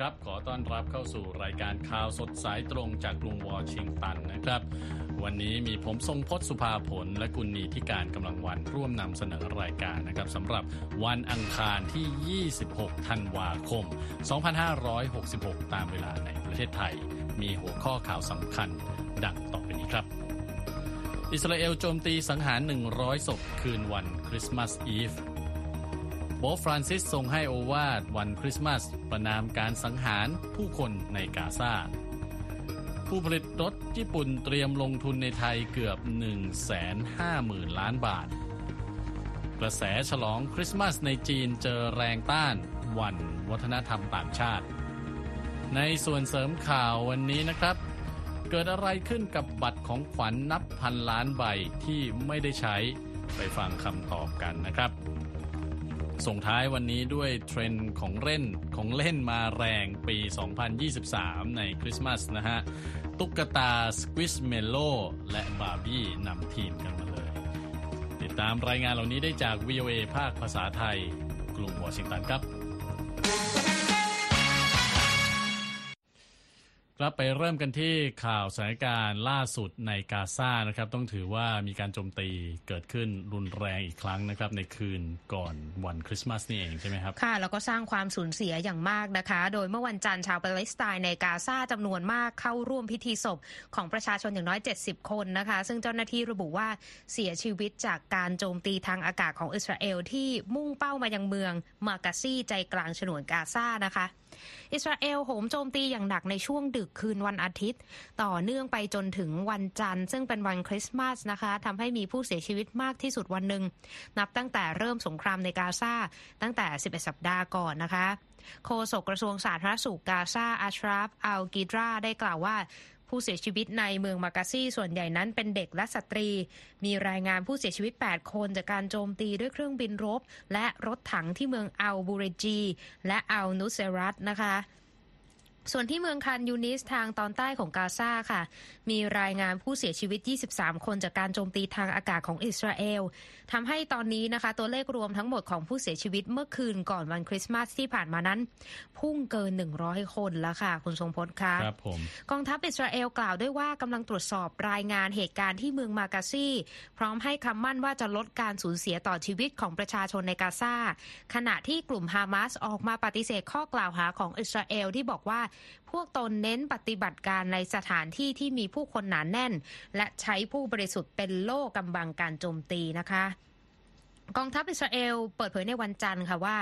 ครับ ขอต้อนรับเข้าสู่รายการข่าวสดสายตรงจากกรุงวอชิงตันนะครับ วันนี้มีผมทรงพศสุภาผล และกุณนีที่การกำลังวันร่วมนำเสนอรายการนะครับสำหรับวันอังคารที่ 26 ธันวาคม 2566 ตามเวลาในประเทศไทย มีหัวข้อข่าวสำคัญดังต่อไปนี้ครับอิสราเอลโจมตีสังหาร 100 ศพคืนวันคริสต์มาสอีฟ โป๊ฟรานซิสทรงให้โอวาดวันคริสต์มาส ประนามการสังหารผู้คนในกาซาผู้ผลิตรถญี่ปุ่นเตรียมลงทุนในไทยเกือบ 150,000 ล้านบาท กระแสฉลองคริสต์มาสในจีนเจอแรงต้านวันวัฒนธรรมต่างชาติ ในส่วนเสริมข่าววันนี้นะครับ เกิดอะไรขึ้นกับบัตรของขวัญนนับพันล้านใบที่ไม่ได้ใช้ไปฟังคำตอบกันนะครับ ส่งท้ายวันนี้ด้วยเทรนด์ของเล่นของเล่นมาแรงปี 2023 ในคริสต์มาสนะฮะ ตุ๊กตา Squishmallow และบาร์บี้นำทีมกันมาเลย ติดตามรายงานเหล่านี้ได้จาก VOA ภาคภาษาไทย กรุงวอชิงตันครับ ครับไปเริ่มกันที่ข่าวสถานการณ์ล่าสุดในกาซานะครับ ต้องถือว่ามีการโจมตีเกิดขึ้นรุนแรงอีกครั้งนะครับ ในคืนก่อนวันคริสต์มาสนี่เองใช่ไหมครับ ค่ะ แล้วก็สร้างความสูญเสียอย่างมากนะคะ โดยเมื่อวันจันทร์ชาวปาเลสไตน์ในกาซาจำนวนมากเข้าร่วมพิธีศพของประชาชนอย่างน้อย 70 คนนะคะ ซึ่งเจ้าหน้าที่ระบุว่าเสียชีวิตจากการโจมตีทางอากาศของอิสราเอลที่มุ่งเป้ามายังเมืองมากาซีใจกลางฉนวนกาซานะคะ อิสราเอลโหมโจมตีอย่างหนักในช่วงดึกคืนวันอาทิตย์ ต่อเนื่องไปจนถึงวันจันทร์ ซึ่งเป็นวันคริสต์มาสนะคะทำให้มีผู้เสียชีวิตมากที่สุดวันหนึ่ง นับตั้งแต่เริ่มสงครามในกาซาตั้งแต่ 11 สัปดาห์ก่อนนะคะ โฆษกกระทรวงสาธารณสุขกาซาอาชราฟอัลกิดราได้กล่าวว่า ผู้เสียชีวิตในเมืองมากาซีส่วนใหญ่นั้นเป็นเด็กและสตรี มีรายงานผู้เสียชีวิต 8 คนจากการโจมตีด้วยเครื่องบินรบ และรถถังที่เมืองอัลบูเรจี และอัลนุเซรัตนะคะ ส่วนที่เมืองคันยูนิสทางตอนใต้ของกาซาค่ะ มีรายงานผู้เสียชีวิต 23 คนจากการโจมตีทางอากาศของอิสราเอลทำให้ตอนนี้นะคะ ตัวเลขรวมทั้งหมดของผู้เสียชีวิตเมื่อคืนก่อนวันคริสต์มาสที่ผ่านมานั้น พุ่งเกิน 100 คนแล้วค่ะ คุณทรงพลคะครับผมกองทัพอิสราเอลกล่าวด้วยว่ากำลังตรวจสอบรายงานเหตุการณ์ที่เมืองมากาซีพร้อมให้คำมั่นว่าจะลดการสูญเสียต่อชีวิตของประชาชนในกาซาขณะที่กลุ่มฮามาสออกมาปฏิเสธข้อกล่าวหาของอิสราเอลที่บอกว่าพวกตนเน้นปฏิบัติการในสถานที่ที่มีผู้คนหนานแน่น และใช้ผู้บริสุทธิ์เป็นโล่กำบังการโจมตีนะคะ กองทัพอิสราเอลเปิดเผยในวันจันทร์ค่ะว่า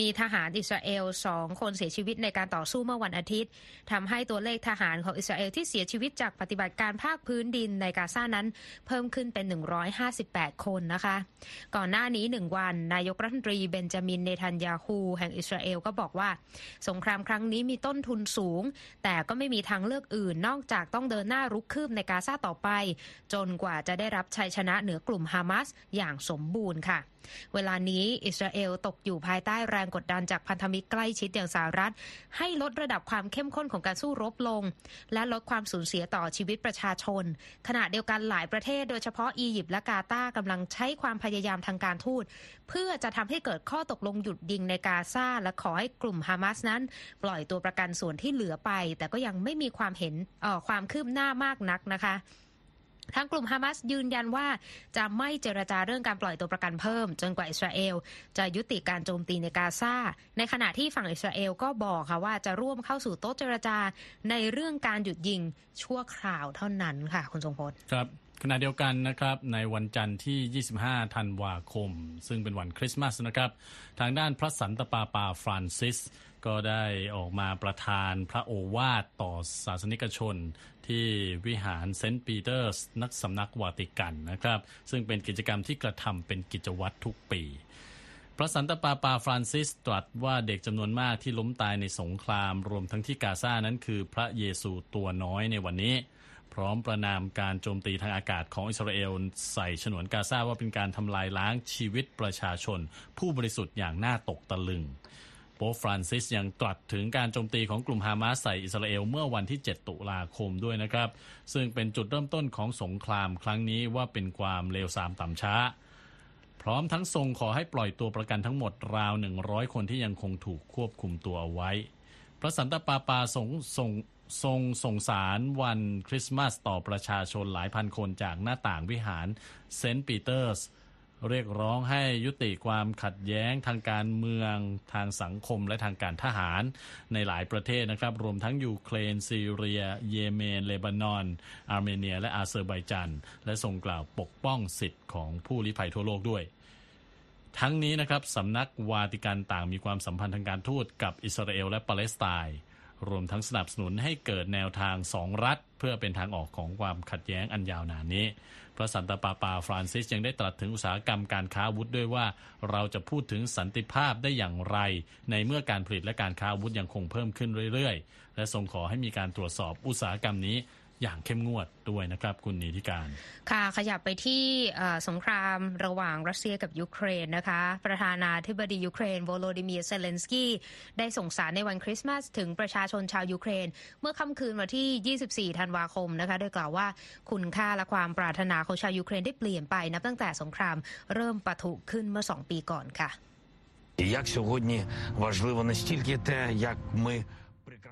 มีทหารอิสราเอลสองคนเสียชีวิตในการต่อสู้เมื่อวันอาทิตย์ทำให้ตัวเลขทหารของอิสราเอลที่เสียชีวิตจากปฏิบัติการภาคพื้นดินในกาซานั้น เพิ่มขึ้นเป็น 158 คนนะคะ ก่อนหน้านี้หนึ่งวัน นายกรัฐมนตรีเบนจามินเนทันยาฮูแห่งอิสราเอลก็บอกว่า สงครามครั้งนี้มีต้นทุนสูง แต่ก็ไม่มีทางเลือกอื่น นอกจากต้องเดินหน้ารุกคืบในกาซาต่อไป จนกว่าจะได้รับชัยชนะเหนือกลุ่มฮามาสอย่างสมบูรณ์ค่ะเวลานี้อิสราเอลตกอยู่ภายใต้แรงกดดันจากพันธมิตรใกล้ชิดอย่างสหรัฐ ให้ลดระดับความเข้มข้นของการสู้รบลง และลดความสูญเสียต่อชีวิตประชาชน ขณะเดียวกันหลายประเทศโดยเฉพาะอียิปต์และกาตาร์กำลังใช้ความพยายามทางการทูต เพื่อจะทำให้เกิดข้อตกลงหยุดยิงในกาซาและขอให้กลุ่มฮามาสนั้น ปล่อยตัวประกันส่วนที่เหลือไป แต่ก็ยังไม่มีความเห็นออความคืบหน้ามากนักนะคะ ทางกลุ่มฮามาสยืนยันว่าจะไม่เจรจาเรื่องการปล่อยตัวประกันเพิ่ม จนกว่าอิสราเอล จะยุติการโจมตีในกาซาในขณะที่ฝั่งอิสราเอลก็บอกค่ะว่าจะร่วมเข้าสู่โต๊ะเจรจาในเรื่องการหยุดยิงชั่วคราวเท่านั้นค่ะ คุณทรงพลครับขณะเดียวกันนะครับในวันจันทร์ที่ 25 ธันวาคม ซึ่งเป็นวันคริสต์มาสนะครับ ทางด้านพระสันตะปาปาฟรานซิส ก็ได้ออกมาประทานพระโอวาทต่อศาสนิกชน ที่วิหารเซนต์ปีเตอร์สนักสำนักวาติกันนะครับ ซึ่งเป็นกิจกรรมที่กระทำเป็นกิจวัตรทุกปี พระสันตะปาปาฟรานซิสตรัสว่าเด็กจำนวนมากที่ล้มตายในสงคราม รวมทั้งที่กาซานั้นคือพระเยซูตัวน้อยในวันนี้พร้อมประนามการโจมตีทางอากาศของอิสราเอลใส่ฉนวนกาซาว่าเป็นการทำลายล้างชีวิตประชาชน ผู้บริสุทธิ์อย่างน่าตกตะลึง โป๊ฟรานซิสยังตรัสถึงการโจมตีของกลุ่มฮามาสใส่อิสราเอลเมื่อวันที่ 7 ตุลาคมด้วยนะครับ ซึ่งเป็นจุดเริ่มต้นของสงครามครั้งนี้ว่าเป็นความเลวทรามต่ำช้า พร้อมทั้งทรงขอให้ปล่อยตัวประกันทั้งหมดราว 100 คนที่ยังคงถูกควบคุมตัวเอาไว้ พระสันตะปาปาทรงส่งทรงส่งสารวันคริสต์มาสต่อประชาชนหลายพันคนจากหน้าต่างวิหารเซนต์ปีเตอร์ส เรียกร้องให้ยุติความขัดแย้งทางการเมืองทางสังคมและทางการทหารในหลายประเทศนะครับ รวมทั้งยูเครน ซีเรีย เยเมน เลบานอน อาร์เมเนีย และอาเซอร์ไบจัน และทรงกล่าวปกป้องสิทธิ์ของผู้ลี้ภัยทั่วโลกด้วย ทั้งนี้นะครับสำนักวาติกันต่างมีความสัมพันธ์ทางการทูตกับอิสราเอลและปาเลสไตน์ รวมทั้งสนับสนุนให้เกิดแนวทางสองรัฐ เพื่อเป็นทางออกของความขัดแย้งอันยาวนานนี้ พระสันตะปาปาฟรานซิสยังได้ตรัสถึงอุตสาหกรรมการค้าอาวุธด้วยว่า เราจะพูดถึงสันติภาพได้อย่างไร ในเมื่อการผลิตและการค้าอาวุธยังคงเพิ่มขึ้นเรื่อยๆ และทรงขอให้มีการตรวจสอบอุตสาหกรรมนี้ อย่างเข้มงวดด้วยนะครับ คุณนีธิการ ค่ะขยับไปที่เอ่อสงครามระหว่างรัสเซียกับยูเครนนะคะ ประธานาธิบดียูเครนโวโลดิเมียร์เซเลนสกี้ได้ส่งสารในวันคริสต์มาสถึงประชาชนชาวยูเครน เมื่อค่ำคืนวันที่ 24 ธันวาคมนะคะ โดยกล่าวว่าคุณค่าและความปรารถนาของชาวยูเครนได้เปลี่ยนไปนับตั้งแต่สงครามเริ่มปะทุขึ้นเมื่อ 2 ปีก่อนค่ะ І як сьогодні важливо не стільки те, як ми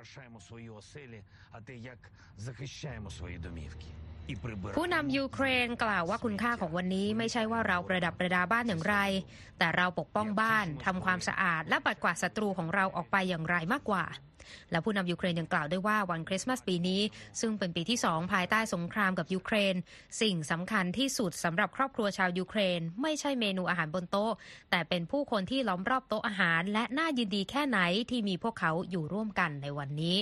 прикрашаємо свої оселі, а те, як захищаємо свої домівки. І ผู้ прибираємо นำยูเครนกล่าวว่าคุณค่าของวันนี้ไม่ใช่ว่าเราประดับประดาบ้านอย่างไร แต่เราปกป้องบ้านทำความสะอาด และปัดกวาดศัตรูของเราออกไปอย่างไรมากกว่า และผู้นำยูเครนยังกล่าวด้วยว่าวันคริสต์มาสปีนี้ ซึ่งเป็นปีที่สองภายใต้สงครามกับยูเครน สิ่งสำคัญที่สุดสำหรับครอบครัวชาวยูเครน ไม่ใช่เมนูอาหารบนโต๊ะ แต่เป็นผู้คนที่ล้อมรอบโต๊ะอาหาร และน่ายินดีแค่ไหนที่มีพวกเขาอยู่ร่วมกันในวันนี้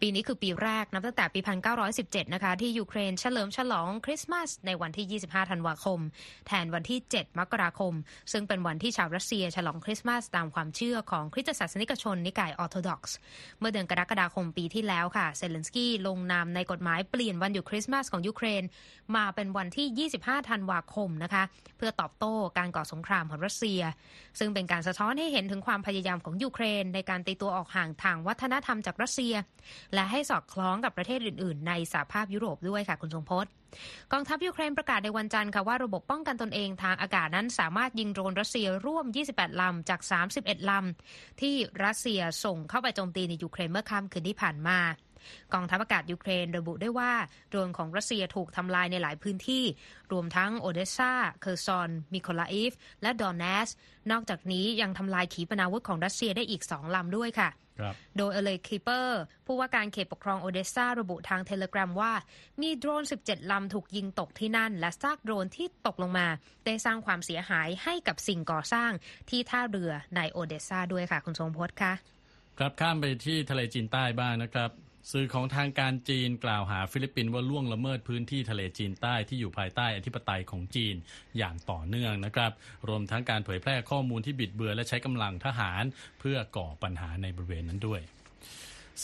ปีนี้คือปีแรกนับตั้งแต่ปี 1917 นะคะ ที่ยูเครนเฉลิมฉลองคริสต์มาสในวันที่ 25 ธันวาคม แทนวันที่ 7 มกราคม ซึ่งเป็นวันที่ชาวรัสเซียฉลองคริสต์มาสตามความเชื่อของคริสตศาสนิกชนนิกายออร์โธดอกซ์เมื่อเดือนกรกฎาคมปีที่แล้วค่ะ เซเลนสกี้ลงนามในกฎหมายเปลี่ยนวันหยุดคริสต์มาสของยูเครน มาเป็นวันที่ 25 ธันวาคมนะคะ เพื่อตอบโต้การก่อสงครามของรัสเซีย ซึ่งเป็นการสะท้อนให้เห็นถึงความพยายามของยูเครน ในการตีตัวออกห่างทางวัฒนธรรมจากรัสเซีย และให้สอดคล้องกับประเทศอื่น ๆ ในสหภาพยุโรปด้วยค่ะคุณทรงพจน์ กองทัพยูเครนประกาศในวันจันทร์ค่ะว่าระบบป้องกันตนเองทางอากาศนั้นสามารถยิงโดรนรัสเซียร่วม 28 ลำจาก 31 ลำที่รัสเซียส่งเข้าไปโจมตีในยูเครนเมื่อค่ำคืนที่ผ่านมา กองทัพอากาศยูเครนระบุได้ว่าโดรนของรัสเซียถูกทำลายในหลายพื้นที่ รวมทั้งโอเดสซาเคอร์ซอน มิโคลาอิฟ และโดเนตสค์ นอกจากนี้ยังทำลายขีปนาวุธของรัสเซียได้อีกสองลำด้วยค่ะครับโดยโอเลห์ คีเปอร์ ผู้ว่าการเขตปกครองโอเดสซาระบุทางเทเลแกรมว่า มีโดรน 17 ลำถูกยิงตกที่นั่น และซากโดรนที่ตกลงมา ได้สร้างความเสียหายให้กับสิ่งก่อสร้างที่ท่าเรือในโอเดสซาด้วยค่ะ คุณทรงพจน์ค่ะ ครับข้ามไปที่ทะเลจีนใต้บ้างนะครับ สื่อของทางการจีนกล่าวหาฟิลิปปินส์ว่าล่วงละเมิดพื้นที่ทะเลจีนใต้ที่อยู่ภายใต้อธิปไตยของจีนอย่างต่อเนื่องนะครับ รวมทั้งการเผยแพร่ข้อมูลที่บิดเบือนและใช้กำลังทหารเพื่อก่อปัญหาในบริเวณนั้นด้วย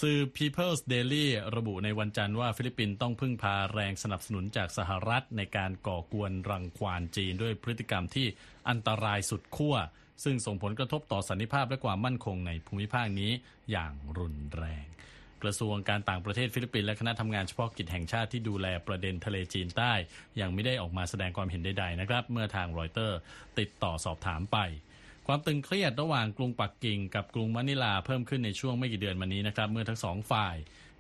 สื่อ People's Daily ระบุในวันจันทร์ว่าฟิลิปปินส์ต้องพึ่งพาแรงสนับสนุนจากสหรัฐในการก่อกวนรังควานจีนด้วยพฤติกรรมที่อันตรายสุดขั้วซึ่งส่งผลกระทบต่อสันติภาพและความมั่นคงในภูมิภาคนี้อย่างรุนแรง กระทรวงการต่างประเทศฟิลิปปินส์และคณะทำงานเฉพาะกิจแห่งชาติที่ดูแลประเด็นทะเลจีนใต้ ยังไม่ได้ออกมาแสดงความเห็นใดๆนะครับ เมื่อทางรอยเตอร์ติดต่อสอบถามไปความตึงเครียดระหว่างกรุงปักกิ่งกับกรุงมะนิลาเพิ่มขึ้นในช่วงไม่กี่เดือนมานี้นะครับ เมื่อทั้งสองฝ่าย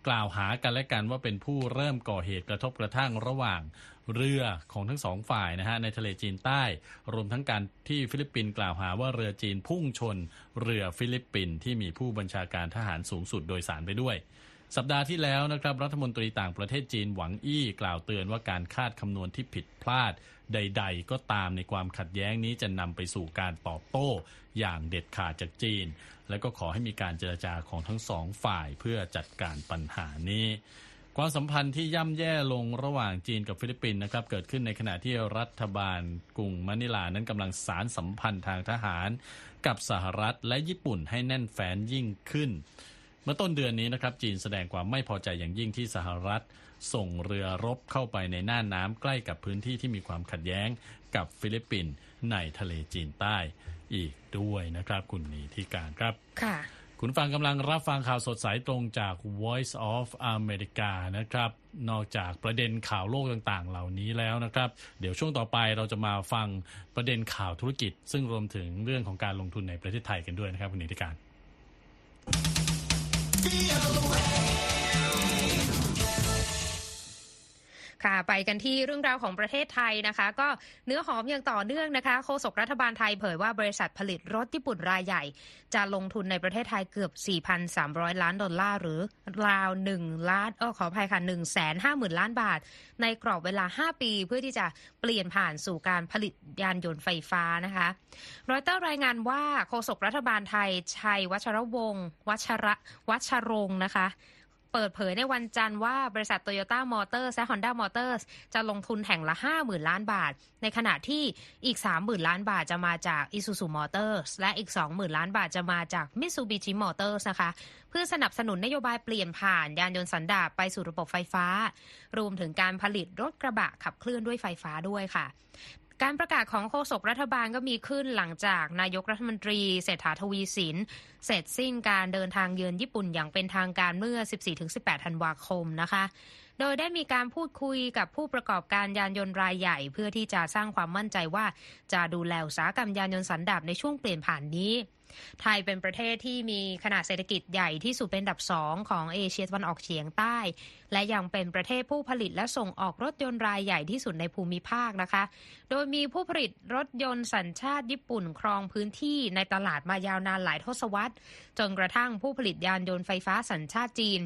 กล่าวหากันและกันว่าเป็นผู้เริ่มก่อเหตุกระทบกระทั่งระหว่างเรือของทั้งสองฝ่ายนะฮะในทะเลจีนใต้ รวมทั้งการที่ฟิลิปปินส์กล่าวหาว่าเรือจีนพุ่งชน เรือฟิลิปปินส์ที่มีผู้บัญชาการทหารสูงสุดโดยสารไปด้วย สัปดาห์ที่แล้วนะครับรัฐมนตรีต่างประเทศจีนหวังอี้กล่าวเตือนว่าการคาดคำนวณที่ผิดพลาด ใด ๆ ก็ตามในความขัดแย้งนี้จะนำไปสู่การตอบโต้อย่างเด็ดขาดจากจีน และก็ขอให้มีการเจรจาของทั้งสองฝ่ายเพื่อจัดการปัญหานี้ความสัมพันธ์ที่ย่ำแย่ลงระหว่างจีนกับฟิลิปปินส์นะครับเกิดขึ้นในขณะที่รัฐบาลกรุงมะนิลานั้นกำลังสานสัมพันธ์ทางทหาร กับสหรัฐและญี่ปุ่นให้แน่นแฟ้นยิ่งขึ้น เมื่อต้นเดือนนี้นะครับจีนแสดงความไม่พอใจอย่างยิ่งที่สหรัฐ ส่งเรือรบเข้าไปในน่านน้ำใกล้กับพื้นที่ที่มีความขัดแย้งกับฟิลิปปินส์ในทะเลจีนใต้อีกด้วยนะครับคุณนีที่การครับค่ะคุณฟังกำลังรับฟังข่าวสดสายตรงจาก Voice of America นะครับ นอกจากประเด็นข่าวโลกต่างๆ เหล่านี้แล้วนะครับ เดี๋ยวช่วงต่อไปเราจะมาฟังประเด็นข่าวธุรกิจ ซึ่งรวมถึงเรื่องของการลงทุนในประเทศไทยกันด้วยนะครับ คุณนิติการ feel the rain. ค่ะไปกันที่เรื่องราวของประเทศไทยนะคะ ก็เนื้อหอมอย่างต่อเนื่องนะคะโฆษกรัฐบาลไทยเผยว่าบริษัทผลิตรถญี่ปุ่นรายใหญ่ จะลงทุนในประเทศไทยเกือบ 4,300 ล้านดอลลาร์หรือราว1ล้านเออขออภัยค่ะ1 5 0 0 0 0 ล้านบาท ในกรอบเวลา 5 ปีเพื่อที่จะเปลี่ยนผ่านสู่การผลิตยานยนต์ไฟฟ้านะคะรอยเตอร์รายงานว่าโฆษกรัฐบาลไทยชัยวัชรวงศ์วัชระวัชรงค์นะคะ เปิดเผยในวันจันทร์ว่าบริษัทโตโยต้ามอเตอร์และฮอนด้ามอเตอร์จะลงทุนแห่งละ 50,000 ล้านบาท ในขณะที่อีก 30,000 ล้านบาทจะมาจาก Isuzu Motors และอีก 20,000 ล้านบาทจะมาจาก Mitsubishi Motors นะคะเพื่อสนับสนุนนโยบายเปลี่ยนผ่านยานยนต์สันดาปไปสู่ระบบไฟฟ้า รวมถึงการผลิตรถกระบะขับเคลื่อนด้วยไฟฟ้าด้วยค่ะ การประกาศของโฆษกรัฐบาลก็มีขึ้นหลังจากนายกรัฐมนตรีเศรษฐาทวีสิน เสร็จสิ้นการเดินทางเยือนญี่ปุ่นอย่างเป็นทางการเมื่อ 14-18 ธันวาคมนะคะ โดยได้มีการพูดคุยกับผู้ประกอบการยานยนต์รายใหญ่ เพื่อที่จะสร้างความมั่นใจว่าจะดูแลอุตสาหกรรมยานยนต์สันดาปในช่วงเปลี่ยนผ่านนี้ ไทยเป็นประเทศที่มีขนาดเศรษฐกิจใหญ่ที่สุดเป็นดับสองของเอเชียตะวันออกเฉียงใต้ และยังเป็นประเทศผู้ผลิตและส่งออกรถยนต์รายใหญ่ที่สุดในภูมิภาคนะคะ โดยมีผู้ผลิตรถยนต์สัญชาติญี่ปุ่นครองพื้นที่ในตลาดมายาวนานหลายทศวรรษ จนกระทั่งผู้ผลิตยานยนต์ไฟฟ้าสัญชาติจีน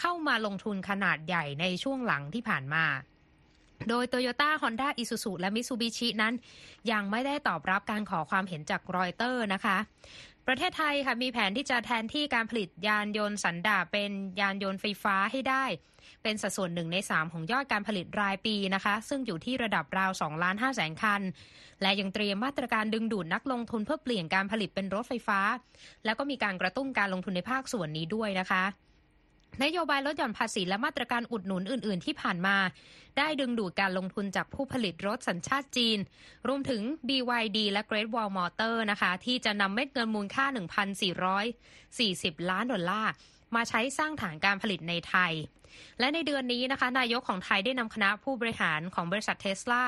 เข้ามาลงทุนขนาดใหญ่ในช่วงหลังที่ผ่านมาโดย Toyota Honda Isuzu และ Mitsubishi นั้น ยังไม่ได้ตอบรับการขอความเห็นจากรอยเตอร์นะคะ ประเทศไทยค่ะมีแผนที่จะแทนที่การผลิตยานยนต์สันดาปเป็นยานยนต์ไฟฟ้าให้ได้ เป็นสัดส่วนหนึ่งใน 3 ของยอดการผลิตรายปีนะคะ ซึ่งอยู่ที่ระดับราว2ล้าน5แสนคัน และยังเตรียมมาตรการดึงดูดนักลงทุนเพื่อเปลี่ยนการผลิตเป็นรถไฟฟ้า แล้วก็มีการกระตุ้นการลงทุนในภาคส่วนนี้ด้วยนะคะ นโยบายลดหย่อนภาษีและมาตรการอุดหนุนอื่น ๆ ที่ผ่านมา ได้ดึงดูดการลงทุนจากผู้ผลิตรถสัญชาติจีน รวมถึง BYD และ Great Wall Motor นะคะ ที่จะนำเม็ดเงินมูลค่า 1,440 ล้านดอลลาร์มาใช้สร้างฐานการผลิตในไทย และในเดือนนี้นะคะ นายกของไทยได้นำคณะผู้บริหารของบริษัทเทสลา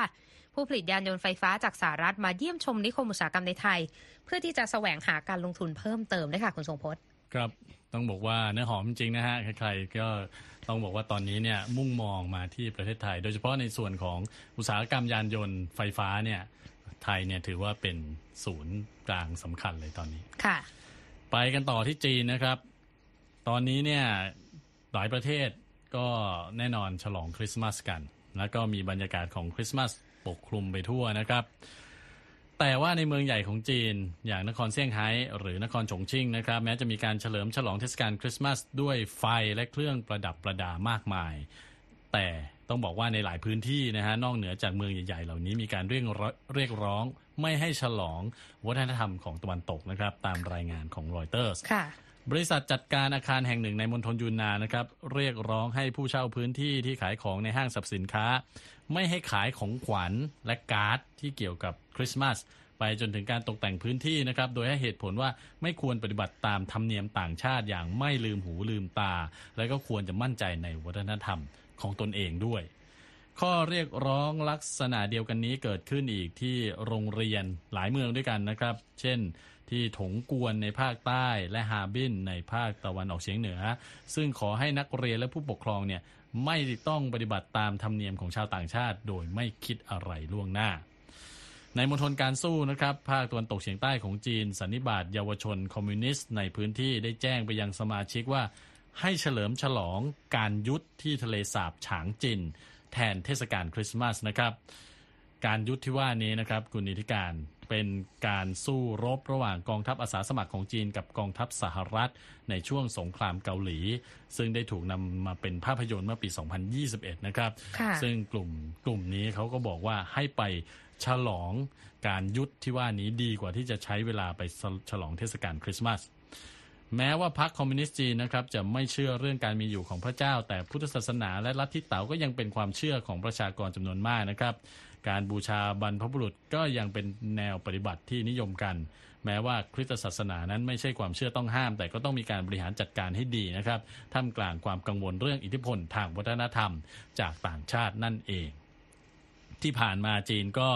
ผู้ผลิตยานยนต์ไฟฟ้าจากสหรัฐมาเยี่ยมชมนิคมอุตสาหกรรมในไทย เพื่อที่จะแสวงหาการลงทุนเพิ่มเติมด้วยค่ะคุณทรงพจน์ครับ ต้องบอกว่าเนื้อหอมจริงนะฮะใครๆก็ต้องบอกว่าตอนนี้เนี่ยมุ่งมองมาที่ประเทศไทย โดยเฉพาะในส่วนของอุตสาหกรรมยานยนต์ไฟฟ้าเนี่ยไทยเนี่ยถือว่าเป็นศูนย์กลางสำคัญเลยตอนนี้ค่ะ ไปกันต่อที่จีนนะครับ ตอนนี้เนี่ยหลายประเทศก็แน่นอนฉลองคริสต์มาสกัน แล้วก็มีบรรยากาศของคริสต์มาสปกคลุมไปทั่วนะครับ แต่ว่าในเมืองใหญ่ของจีน อย่างนครเซี่ยงไฮ้หรือนครฉงชิ่งนะครับ แม้จะมีการเฉลิมฉลองเทศกาลคริสต์มาสด้วยไฟและเครื่องประดับประดามากมาย แต่ต้องบอกว่าในหลายพื้นที่นะฮะนอกเหนือจากเมืองใหญ่ๆ เหล่านี้มีการเรียกร้องเรียกร้องไม่ให้ฉลองวัฒนธรรมของตะวันตกนะครับ ตามรายงานของรอยเตอร์สค่ะบริษัทจัดการอาคารแห่งหนึ่งในมณฑลยูนนานนะครับ เรียกร้องให้ผู้เช่าพื้นที่ที่ขายของในห้างสรรพสินค้า ไม่ให้ขายของขวัญและการ์ดที่เกี่ยวกับคริสต์มาสไปจนถึงการตกแต่งพื้นที่นะครับ โดยให้เหตุผลว่าไม่ควรปฏิบัติตามธรรมเนียมต่างชาติอย่างไม่ลืมหูลืมตา และก็ควรจะมั่นใจในวัฒนธรรมของตนเองด้วย ข้อเรียกร้องลักษณะเดียวกันนี้เกิดขึ้นอีกที่โรงเรียนหลายเมืองด้วยกันนะครับ เช่นที่ถงกวนในภาคใต้และฮาบินในภาคตะวันออกเฉียงเหนือ ซึ่งขอให้นักเรียนและผู้ปกครองเนี่ย ไม่ต้องปฏิบัติตามธรรมเนียมของชาวต่างชาติ โดยไม่คิดอะไรล่วงหน้า ในมณฑลการสู้นะครับ ภาคตะวันตกเฉียงใต้ของจีน สันนิบาตเยาวชนคอมมิวนิสต์ในพื้นที่ได้แจ้งไปยังสมาชิกว่าให้เฉลิมฉลองการยุทธที่ทะเลสาบฉางจิน แทนเทศกาลคริสต์มาสนะครับ การยุทธที่ว่านี้นะครับ คุณนิติการ เป็นการสู้รบระหว่างกองทัพอาสาสมัครของจีนกับกองทัพสหรัฐ ในช่วงสงครามเกาหลี ซึ่งได้ถูกนำมาเป็นภาพยนตร์เมื่อปี 2021 นะครับค่ะซึ่งกลุ่มกลุ่มนี้เขาก็บอกว่าให้ไปฉลองการยุทธที่ว่านี้ดีกว่าที่จะใช้เวลาไปฉลองเทศกาลคริสต์มาสแม้ว่าพรรคคอมมิวนิสต์จีนนะครับจะไม่เชื่อเรื่องการมีอยู่ของพระเจ้า แต่พุทธศาสนาและลัทธิเต๋าก็ยังเป็นความเชื่อของประชากรจำนวนมากนะครับ การบูชาบรรพบุรุษก็ยังเป็นแนวปฏิบัติที่นิยมกัน แม้ว่าคริสตศาสนานั้นไม่ใช่ความเชื่อต้องห้าม แต่ก็ต้องมีการบริหารจัดการให้ดีนะครับท่ามกลางความกังวลเรื่องอิทธิพลทางวัฒนธรรม จากต่างชาตินั่นเอง ที่ผ่านมาจีนก็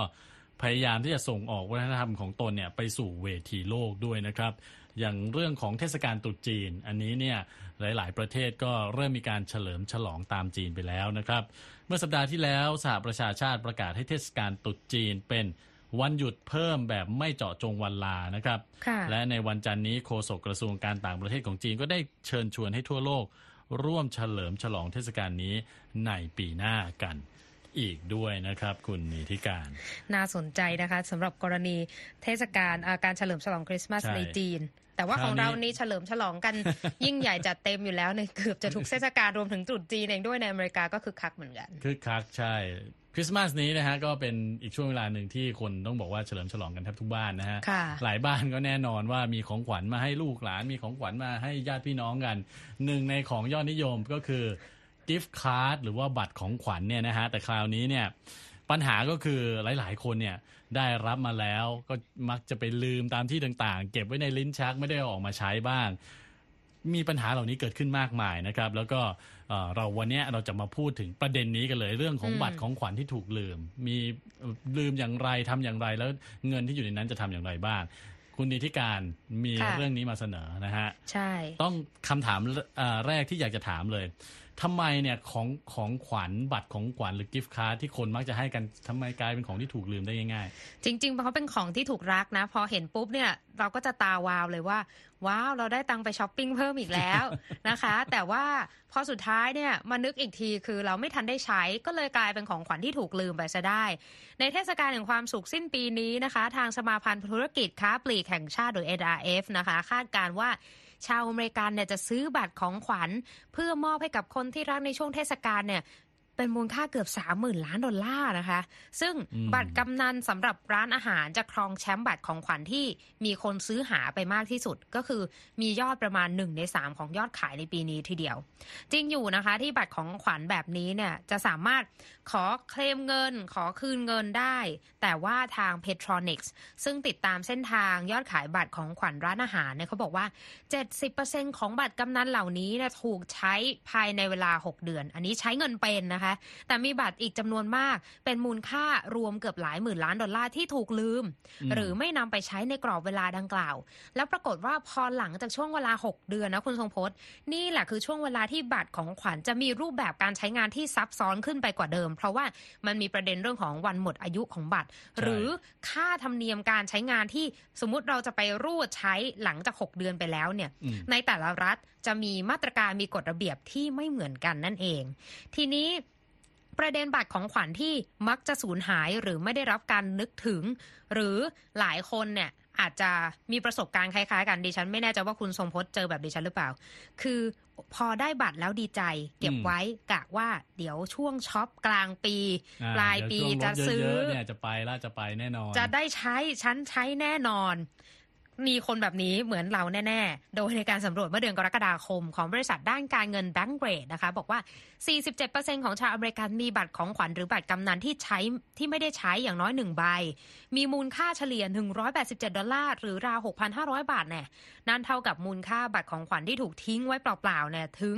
พยายามที่จะส่งออกวัฒนธรรมของตนเนี่ยไปสู่เวทีโลกด้วยนะครับ อย่างเรื่องของเทศกาลตรุษจีน อันนี้เนี่ยหลาย ๆ ประเทศก็เริ่มมีการเฉลิมฉลองตามจีนไปแล้วนะครับ เมื่อสัปดาห์ที่แล้วสหประชาชาติประกาศให้เทศกาลตรุษจีนเป็นวันหยุดเพิ่มแบบไม่เจาะจงวันลานะครับค่ะและในวันจันทร์นี้โฆษกกระทรวงการต่างประเทศของจีนก็ได้เชิญชวนให้ทั่วโลก ร่วมเฉลิมฉลองเทศกาลนี้ในปีหน้ากัน อีกด้วยนะครับ คุณนิติการ น่าสนใจนะคะสำหรับกรณีเทศกาลอ่าการเฉลิมฉลองคริสต์มาสใช่ในจีนแต่ว่าคขราวองนี้เรานี้เฉลิมฉลองกันยิ่งใหญ่จัดเต็มอยู่แล้วในเกือบจะทุกเทศกาลรวมถึงตรุษจีนเองด้วยในอเมริกาก็คือคักเหมือนกันคึกคักใช่คริสต์มาสนี้นะฮะก็เป็นอีกช่วงเวลาหนึ่งที่คนต้องบอกว่าเฉลิมฉลองกันแทบทุกบ้านนะฮะค่ะหลายบ้านก็แน่นอนว่ามีของขวัญมาให้ลูกหลานมีของขวัญมาให้ญาติพี่น้องกัน หนึ่งในของยอดนิยมก็คือ กิฟต์การ์ดหรือว่าบัตรของขวัญเนี่ยนะฮะแต่คราวนี้เนี่ยปัญหาก็คือหลาย ๆ คนเนี่ยได้รับมาแล้วก็มักจะไปลืมตามที่ต่างๆ เก็บไว้ในลิ้นชักไม่ได้เอาออกมาใช้บ้าง มีปัญหาเหล่านี้เกิดขึ้นมากมายนะครับ แล้วก็เอ่อเราวันเนี้ยเราจะมาพูดถึงประเด็นนี้กันเลย เรื่องของอืมบัตรของขวัญที่ถูกลืม มีเอ่อลืมอย่างไรทำอย่างไร แล้วเงินที่อยู่ในนั้นจะทำอย่างไรบ้าง คุณนิติการมีค่ะเรื่องนี้มาเสนอนะฮะใช่ ต้องคำถามเอ่อแรกที่อยากจะถามเลย ทำไมเนี่ยของของขวัญบัตรของขวัญหรือกิฟต์การ์ดที่คนมักจะให้กันทำไมกลายเป็นของที่ถูกลืมได้ง่ายจริงๆเพราะเป็นของที่ถูกรักนะ พอเห็นปุ๊บเนี่ยเราก็จะตาวาวเลยว่า ว้าวเราได้ตังค์ไปช้อปปิ้งเพิ่มอีกแล้วนะคะ แต่ว่าพอสุดท้ายเนี่ยมานึกอีกทีคือเราไม่ทันได้ใช้ก็เลยกลายเป็นของขวัญที่ถูกลืมไปซะได้ ในเทศกาลแห่งความสุขสิ้นปีนี้นะคะ ทางสมาพันธ์ธุรกิจค้าปลีกแห่งชาติหรือ NRF นะคะ คาดการณ์ว่า ชาวอเมริกันเนี่ยจะซื้อบัตรของขวัญ เพื่อมอบให้กับคนที่รักในช่วงเทศกาลเนี่ย เป็นมูลค่าเกือบ 30,000 ล้านดอลลาร์นะคะ ซึ่งอืมบัตรกำนันสำหรับร้านอาหารจะครองแชมป์บัตรของขวัญที่มีคนซื้อหาไปมากที่สุด ก็คือมียอดประมาณ 1 ใน 3 ของยอดขายในปีนี้ทีเดียว จริงอยู่นะคะที่บัตรของขวัญแบบนี้เนี่ยจะสามารถขอเคลมเงิน ขอคืนเงินได้ แต่ว่าทาง Petronics ซึ่งติดตามเส้นทางยอดขายบัตรของขวัญร้านอาหารเนี่ยเขาบอกว่า 70%ของบัตรกำนันเหล่านี้เนี่ยถูกใช้ภายในเวลา 6 เดือน อันนี้ใช้เงินเป็นนะคะแต่มีบัตรอีกจำนวนมาก เป็นมูลค่ารวมเกือบหลายหมื่นล้านดอลลาร์ที่ถูกลืมอืมหรือไม่นำไปใช้ในกรอบเวลาดังกล่าว แล้วปรากฏว่าพอหลังจากช่วงเวลา 6 เดือนนะคุณทรงพจน์นี่แหละคือช่วงเวลาที่บัตรของขวัญจะมีรูปแบบการใช้งานที่ซับซ้อนขึ้นไปกว่าเดิม เพราะว่ามันมีประเด็นเรื่องของวันหมดอายุของบัตร หรือค่าธรรมเนียมการใช้งานที่สมมุติเราจะไปรูดใช้หลังจาก 6 เดือนไปแล้วเนี่ยอืมในแต่ละรัฐจะมีมาตรการมีกฎระเบียบที่ไม่เหมือนกันนั่นเอง ทีนี้ ประเด็นบัตรของขวัญที่มักจะสูญหายหรือไม่ได้รับการนึกถึง หรือหลายคนเนี่ยอาจจะมีประสบการณ์คล้ายๆกันดิฉัน ไม่แน่ใจว่าคุณทรงพจน์เจอแบบดิฉันหรือเปล่า คือพอได้บัตรแล้วดีใจ เก็บอืมไว้กะว่าเดี๋ยวช่วงช็อปกลางปีเอ่อปลายปีเดี๋ยวจะช่วงลดซื้อเยอะๆเนี่ยจะไปแล้วจะไปแน่นอน จะได้ใช้ฉันใช้แน่นอน มีคนแบบนี้เหมือนเราแน่ ๆ โดยในการสำรวจเมื่อเดือนกรกฎาคมของบริษัทด้านการเงินแบงก์เ a ดนะคะ บอกว่า 47%ของชาวอเมริกันมีบัตรของขวัญหรือบัตรกำนัลที่ใช้ที่ไม่ได้ใช้อย่างน้อยหนึ่งใบ มีมูลค่าเฉลี่ย 187 ดอลลาร์ หรือราว 6,500 บาทเนี่ยนั่นเท่ากับมูลค่าบัตรของขวัญที่ถูกทิ้งไว้เปล่าๆเนี่ยถึง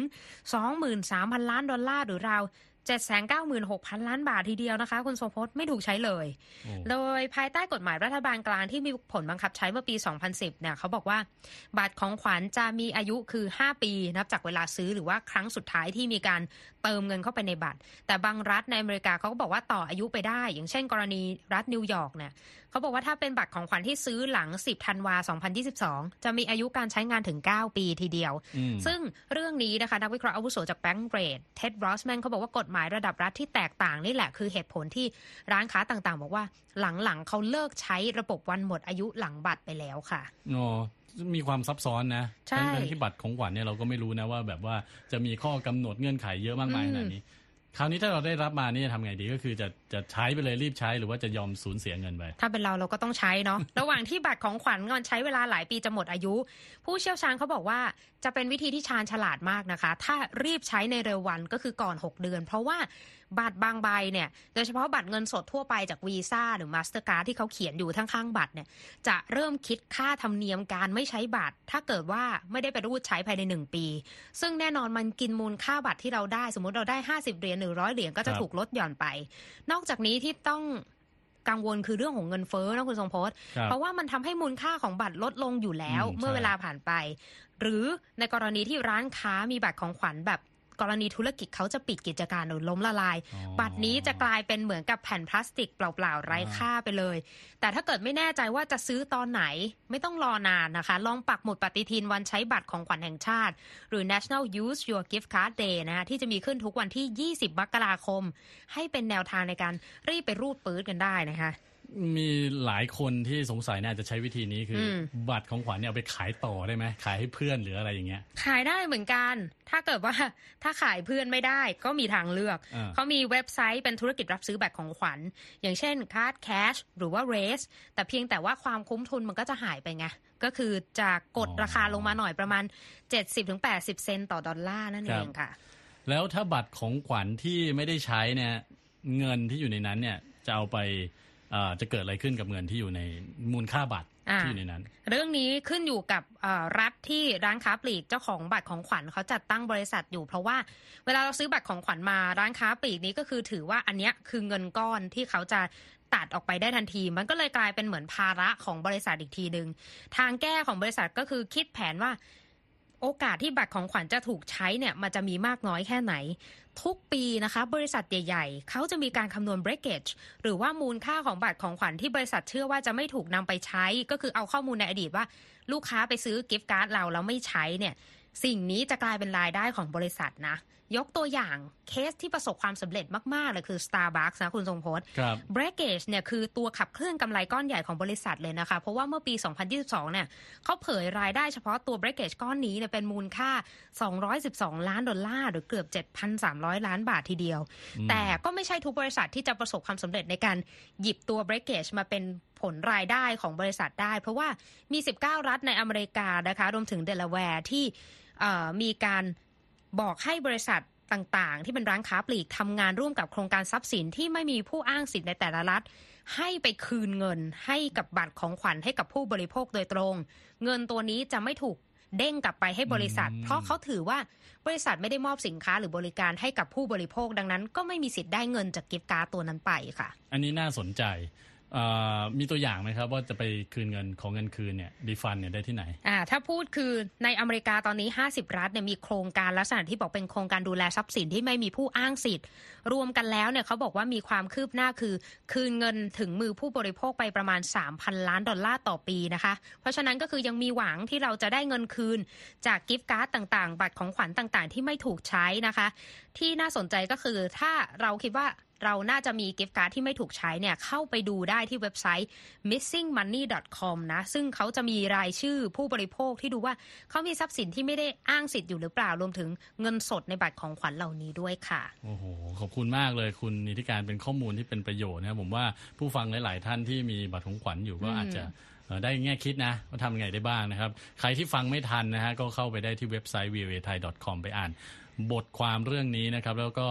23,000 ล้านดอลลาร์หรือราว 796,000 ล้านบาททีเดียวนะคะ คุณทรงพจน์ไม่ถูกใช้เลยโอ้โดยภายใต้กฎหมายรัฐบาลกลางที่มีผลบังคับใช้เมื่อปี 2010 เนี่ยเขาบอกว่า บัตรของขวัญจะมีอายุคือ 5 ปีนับจากเวลาซื้อหรือว่าครั้งสุดท้ายที่มีการเติมเงินเข้าไปในบัตร แต่บางรัฐในอเมริกาเขาก็บอกว่าต่ออายุไปได้ อย่างเช่น กรณีรัฐนิวยอร์กเนี่ยเขาบอกว่าถ้าเป็นบัตรของขวัญที่ซื้อหลัง 10ธันวา2022 จะมีอายุการใช้งานถึง 9 ปีทีเดียวอืมซึ่งเรื่องนี้นะคะนักวิเคราะห์อาวุโสจากแบงก์เ a ดเท็ดรอสแมนเขาบอกว่ากฎหมายระดับรัฐที่แตกต่างนี่แหละคือเหตุผลที่ร้านค้าต่างๆ บอกว่าหลังๆเขาเลิกใช้ระบบวันหมดอายุหลังบัตรไปแล้วค่ะโอ้มีความซับซ้อนนะใช่ทั้งๆที่บัตรของขวัญเนี่ยเราก็ไม่รู้นะว่าแบบว่าจะมีข้อกำหนดเงื่อนไขเยอะมากมายขนาดนี้ คราวนี้ถ้าเราได้รับมานี่จะทำไงดีก็คือจะจะใช้ไปเลยรีบใช้หรือว่าจะยอมสูญเสียเงินไป ถ้าเป็นเราเราก็ต้องใช้เนาะ ระหว่างที่บัตรของขวัญงอนใช้เวลาหลายปีจะหมดอายุ ผู้เชี่ยวชาญเขาบอกว่าจะเป็นวิธีที่ชาญฉลาดมากนะคะ ถ้ารีบใช้ในเร็ววันก็คือก่อน 6 เดือน เพราะว่าบัตรบางใบเนี่ยโดยเฉพาะบัตรเงินสดทั่วไปจากวีซ่าหรือมาสเตอร์การ์ดที่เขาเขียนอยู่ข้างๆบัตรเนี่ยจะเริ่มคิดค่าธรรมเนียมการไม่ใช้บัตร ถ้าเกิดว่าไม่ได้ไปรูดใช้ภายใน 1 ปี ซึ่งแน่นอนมันกินมูลค่าบัตรที่เราได้ สมมุติเราได้ 50เหรียญหรือร้อยเหรียญก็จะครับถูกลดหย่อนไป นอกจากนี้ที่ต้องกังวลคือเรื่องของเงินเฟ้อนะคุณทรงพจน์ครับเพราะว่ามันทำให้มูลค่าของบัตรลดลงอยู่แล้วอืมเมื่อใช่เวลาผ่านไป หรือในกรณีที่ร้านค้ามีบัตรของขวัญแบบ กรณีธุรกิจเขาจะปิดกิจการหรือล้มละลายอ๋อบัตรนี้จะกลายเป็นเหมือนกับแผ่นพลาสติกเปล่าๆไร้ค่าไปเลย แต่ถ้าเกิดไม่แน่ใจว่าจะซื้อตอนไหนไม่ต้องรอนานนะคะ ลองปักหมุดปฏิทินวันใช้บัตรของขวัญแห่งชาติ หรือ National Use Your Gift Card Day นะคะที่จะมีขึ้นทุกวันที่ 20มกราคม ให้เป็นแนวทางในการรีบไปรูดปื๊ดกันได้นะคะ มีหลายคนที่สงสัยเนี่ยอาจจะใช้วิธีนี้คืออมบัตรของขวัญเนี่ยเอาไปขายต่อได้ไหมขายให้เพื่อนหรืออะไรอย่างเงี้ย ขายได้เหมือนกัน ถ้าเกิดว่าถ้าขายเพื่อนไม่ได้ก็มีทางเลือกอ่าเขามีเว็บไซต์เป็นธุรกิจรับซื้อบัตรของขวัญ อย่างเช่น Card Cash หรือว่า Race แต่เพียงแต่ว่าความคุ้มทุนมันก็จะหายไปไงก็คือจะกดราคาลงมาหน่อยประมาณ 70-80 เซนต์ต่อดอลลาร์นั่นเองค่ะ แล้วถ้าบัตรของขวัญที่ไม่ได้ใช้เนี่ยเงินที่อยู่ในนั้นเนี่ยจะเอาไปเอ่อ จะเกิดอะไรขึ้นกับเงินที่อยู่ในมูลค่าบัตรอ่าที่อยู่ในนั้น เรื่องนี้ขึ้นอยู่กับเอ่อรัฐที่ร้านค้าปลีกเจ้าของบัตรของขวัญเขาจัดตั้งบริษัทอยู่ เพราะว่าเวลาเราซื้อบัตรของขวัญมาร้านค้าปลีกนี้ก็คือถือว่าอันเนี้ยคือเงินก้อนที่เขาจะตัดออกไปได้ทันที มันก็เลยกลายเป็นเหมือนภาระของบริษัทอีกทีหนึ่งทางแก้ของบริษัทก็คือคิดแผนว่า โอกาสที่บัตรของขวัญจะถูกใช้เนี่ยมันจะมีมากน้อยแค่ไหน ทุกปีนะคะบริษัทใหญ่ ๆ เขาจะมีการคำนวณ breakage หรือว่ามูลค่าของบัตรของขวัญที่บริษัทเชื่อว่าจะไม่ถูกนำไปใช้ ก็คือเอาข้อมูลในอดีตว่า ลูกค้าไปซื้อกิฟต์การ์ดเราแล้วไม่ใช้เนี่ยสิ่งนี้จะกลายเป็นรายได้ของบริษัทนะยกตัวอย่างเคสที่ประสบความสำเร็จมาก ๆ เลยคือ Starbucks นะคุณทรงพจน์ครับ breakage เนี่ยคือตัวขับเคลื่อนกำไรก้อนใหญ่ของบริษัทเลยนะคะ เพราะว่าเมื่อปี 2022 เนี่ยเขาเผยรายได้เฉพาะตัว breakage ก้อนนี้เนี่ยเป็นมูลค่า 212 ล้านดอลลาร์ หรือเกือบ 7,300 ล้านบาททีเดียวอืมแต่ก็ไม่ใช่ทุกบริษัทที่จะประสบความสำเร็จในการหยิบตัว breakage มาเป็นผลรายได้ของบริษัทได้ เพราะว่ามี 19 รัฐในอเมริกานะคะรวมถึงเดลาแวร์ที่เอ่อมีการ บอกให้บริษัทต่างๆ ที่เป็นร้านค้าปลีกทำงานร่วมกับโครงการทรัพย์สินที่ไม่มีผู้อ้างสิทธิ์ในแต่ละรัฐ ให้ไปคืนเงินให้กับบัตรของขวัญให้กับผู้บริโภคโดยตรง เงินตัวนี้จะไม่ถูกเด้งกลับไปให้บริษัทอืมเพราะเขาถือว่าบริษัทไม่ได้มอบสินค้าหรือบริการให้กับผู้บริโภคดังนั้น ก็ไม่มีสิทธิ์ได้เงินจากกิฟต์การ์ดตัวนั้นไปค่ะ อันนี้น่าสนใจเอ่อ มีตัวอย่างไหมครับว่าจะไปคืนเงินของเงินคืนเนี่ยรีฟันเนี่ยได้ที่ไหนอ่าถ้าพูดคือในอเมริกาตอนนี้ 50 รัฐเนี่ยมีโครงการลักษณะที่บอกเป็นโครงการดูแลทรัพย์สินที่ไม่มีผู้อ้างสิทธิ์ รวมกันแล้วเนี่ยเขาบอกว่ามีความคืบหน้าคือ คืนเงินถึงมือผู้บริโภคไปประมาณ 3,000 ล้านดอลลาร์ต่อปีนะคะ เพราะฉะนั้นก็คือยังมีหวังที่เราจะได้เงินคืน จากกิฟต์การ์ดต่างๆ บัตรของขวัญต่างๆ ที่ไม่ถูกใช้นะคะ ที่น่าสนใจก็คือถ้าเราคิดว่าเราน่าจะมี gift card ที่ไม่ถูกใช้เนี่ยเข้าไปดูได้ที่เว็บไซต์ missingmoney.com นะ ซึ่งเขาจะมีรายชื่อผู้บริโภคที่ดูว่าเขามีทรัพย์สินที่ไม่ได้อ้างสิทธิ์อยู่หรือเปล่ารวมถึงเงินสดในบัตรของขวัญเหล่านี้ด้วยค่ะ โอ้โห ขอบคุณมากเลยคุณนิติการเป็นข้อมูลที่เป็นประโยชน์นะผมว่าผู้ฟังหลาย ๆ ท่านที่มีบัตรของขวัญอยู่ก็อาจจะ ได้แง่คิดนะว่าทำยังไงได้บ้างนะครับ ใครที่ฟังไม่ทันนะฮะก็เข้าไปได้ที่เว็บไซต์ voa thai com ไปอ่านบทความเรื่องนี้นะครับ แล้วก็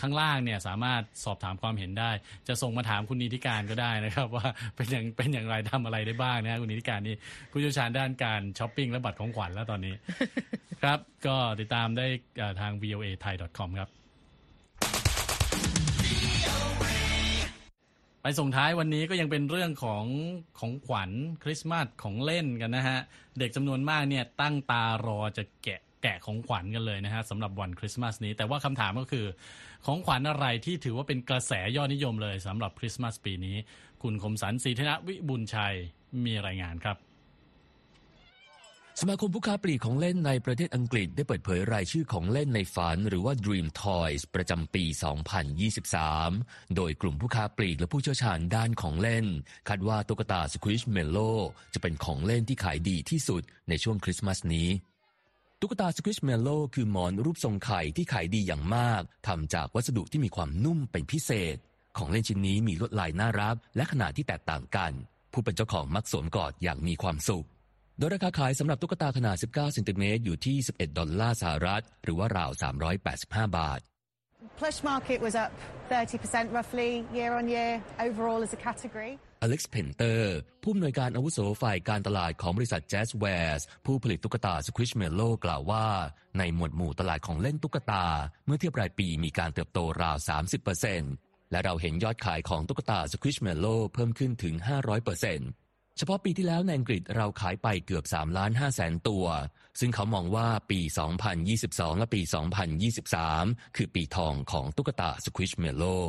ข้างล่างเนี่ยสามารถสอบถามความเห็นได้ จะส่งมาถามคุณนิติการก็ได้นะครับ ว่าเป็นอย่างเป็นอย่างไรทำอะไรได้บ้างนะฮะคุณนิติการนี่ผู้เชี่ยวชาญด้านการช้อปปิ้งและบัตรของขวัญแล้วตอนนี้ ครับ ก็ติดตามได้ทาง voa thai com ครับ ไปส่งท้ายวันนี้ก็ยังเป็นเรื่องของของขวัญคริสต์มาสของเล่นกันนะฮะ เด็กจำนวนมากเนี่ยตั้งตารอจะแกะแกะของขวัญกันเลยนะฮะสำหรับวันคริสต์มาสนี้ แต่ว่าคำถามก็คือ ของขวัญอะไรที่ถือว่าเป็นกระแสยอดนิยมเลยสำหรับคริสต์มาสปีนี้ คุณคมสันศรีธนวิบุญชัยมีรายงานครับ สมาคมผู้ค้าปลีกของเล่นในประเทศอังกฤษได้เปิดเผยรายชื่อของเล่นในฝันหรือว่า Dream Toys ประจำปี 2023 โดยกลุ่มผู้ค้าปลีกและผู้เชี่ยวชาญด้านของเล่น คาดว่าตุ๊กตา Squish Mello จะเป็นของเล่นที่ขายดีที่สุดในช่วงคริสต์มาสนี้ตุ๊กตา Squish Mello คือหมอนรูปทรงไข่ที่ขายดีอย่างมากทำจากวัสดุที่มีความนุ่มเป็นพิเศษ ของเล่นชิ้นนี้มีลวดลายน่ารักและขนาดที่แตกต่างกัน ผู้เป็นเจ้าของมักสวมกอดอย่างมีความสุข โดยราคาขายสำหรับตุ๊กตาขนาด 19 เซนติเมตรอยู่ที่ 11 ดอลลาร์สหรัฐ หรือว่าราว 385 บาท Plush market was up 30% roughly year on year overall as a category. อเล็กซ์เพนเตอร์ผู้อำนวยการอาวุโสฝ่ายการตลาดของบริษัท Jazwares ผู้ผลิตตุ๊กตา Squishmallow กล่าวว่า ในหมวดหมู่ตลาดของเล่นตุ๊กตา เมื่อเทียบรายปีมีการเติบโตราว 30%และเราเห็นยอดขายของตุ๊กตา Squishmallow เพิ่มขึ้นถึง 500% เฉพาะปีที่แล้วในอังกฤษเราขายไปเกือบ3ล้าน5แสนตัว ซึ่งเขามองว่าปี 2022 และปี 2023 คือปีทองของตุ๊กตา Squishmallow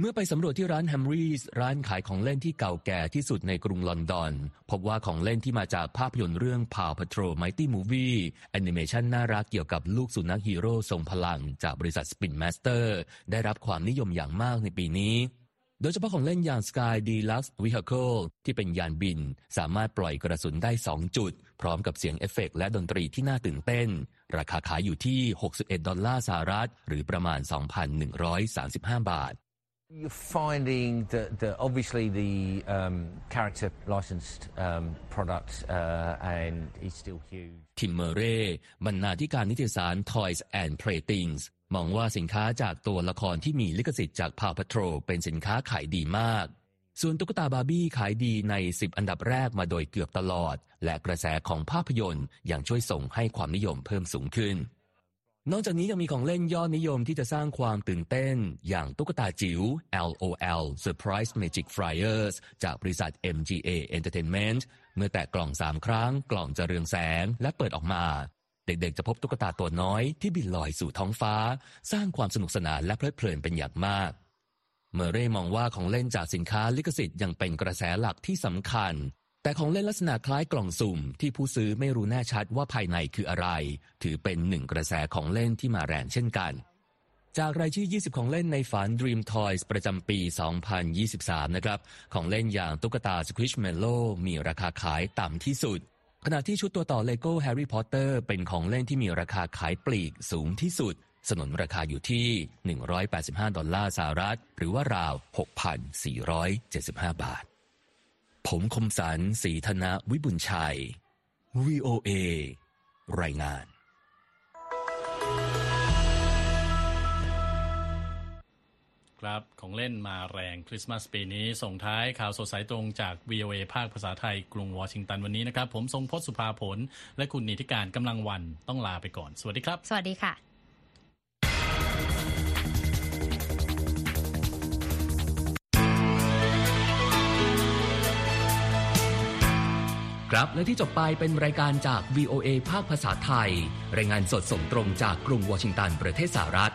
เมื่อไปสำรวจที่ร้านแฮมรีสร้านขายของเล่นที่เก่าแก่ที่สุดในกรุงลอนดอน พบว่าของเล่นที่มาจากภาพยนตร์เรื่อง Paw Patrol Mighty Movie แอนิเมชันน่ารักเกี่ยวกับลูกสุนัขฮีโร่ทรงพลังจากบริษัท Spin Master ได้รับความนิยมอย่างมากในปีนี้ โดยเฉพาะของเล่นอย่าง Skye Deluxe Vehicle ที่เป็นยานบิน สามารถปล่อยกระสุนได้ 2 จุด พร้อมกับเสียงเอฟเฟกต์และดนตรีที่น่าตื่นเต้น ราคาขายอยู่ที่ 61 ดอลลาร์สหรัฐ หรือประมาณ 2,135 บาท You're finding that, that obviously the um, character licensed um, product uh, and is still huge. ทิมเมเร่บรรณาธิการนิตยสาร Toys and Playthings มองว่าสินค้าจากตัวละครที่มีลิขสิทธิ์จาก Paw Patrol เป็นสินค้าขายดีมาก ส่วนตุ๊กตาบาร์บี้ขายดีใน 10 อันดับแรกมาโดยเกือบตลอด และกระแสของภาพยนตร์ยังช่วยส่งให้ความนิยมเพิ่มสูงขึ้น นอกจากนี้ยังมีของเล่นยอดนิยมที่จะสร้างความตื่นเต้น อย่างตุ๊กตาจิ๋ว LOL Surprise Magic Flyers จากบริษัท MGA Entertainment เมื่อแตะกล่อง 3 ครั้ง กล่องจะเรืองแสงและเปิดออกมา เด็กๆ จะพบตุ๊กตาตัวน้อยที่บินลอยสู่ท้องฟ้า สร้างความสนุกสนานและเพลิดเพลินเป็นอย่างมาก เมเร่มองว่าของเล่นจากสินค้าลิขสิทธิ์ยังเป็นกระแสหลักที่สำคัญ แต่ของเล่นลักษณะคล้ายกล่องสุ่ม ที่ผู้ซื้อไม่รู้แน่ชัดว่าภายในคืออะไร ถือเป็นหนึ่งกระแสของเล่นที่มาแรงเช่นกัน จากรายชื่อ 20 ของเล่นในฝัน Dream Toys ประจำปี 2023 นะครับ ของเล่นอย่างตุ๊กตา Squishmallow มีราคาขายต่ำที่สุด ขณะที่ชุดตัวต่อ Lego Harry Potter เป็นของเล่นที่มีราคาขายปลีกสูงที่สุด สนนราคาอยู่ที่ 185 ดอลลาร์สหรัฐ หรือว่าราว 6,475 บาท ผมคมสันสีธนะวิบุญชัย VOA รายงาน ครับของเล่นมาแรงคริสต์มาสปีนี้ ส่งท้ายข่าวสดสายตรงจาก VOA ภาคภาษาไทยกรุงวอชิงตันวันนี้นะครับ ผมทรงพศสุภาผล และคุณนิติการกำลังวันต้องลาไปก่อน สวัสดีครับ สวัสดีค่ะครับและที่จบไปเป็นรายการจาก VOA ภาคภาษาไทย รายงานสดส่งตรงจากกรุงวอชิงตันประเทศสหรัฐ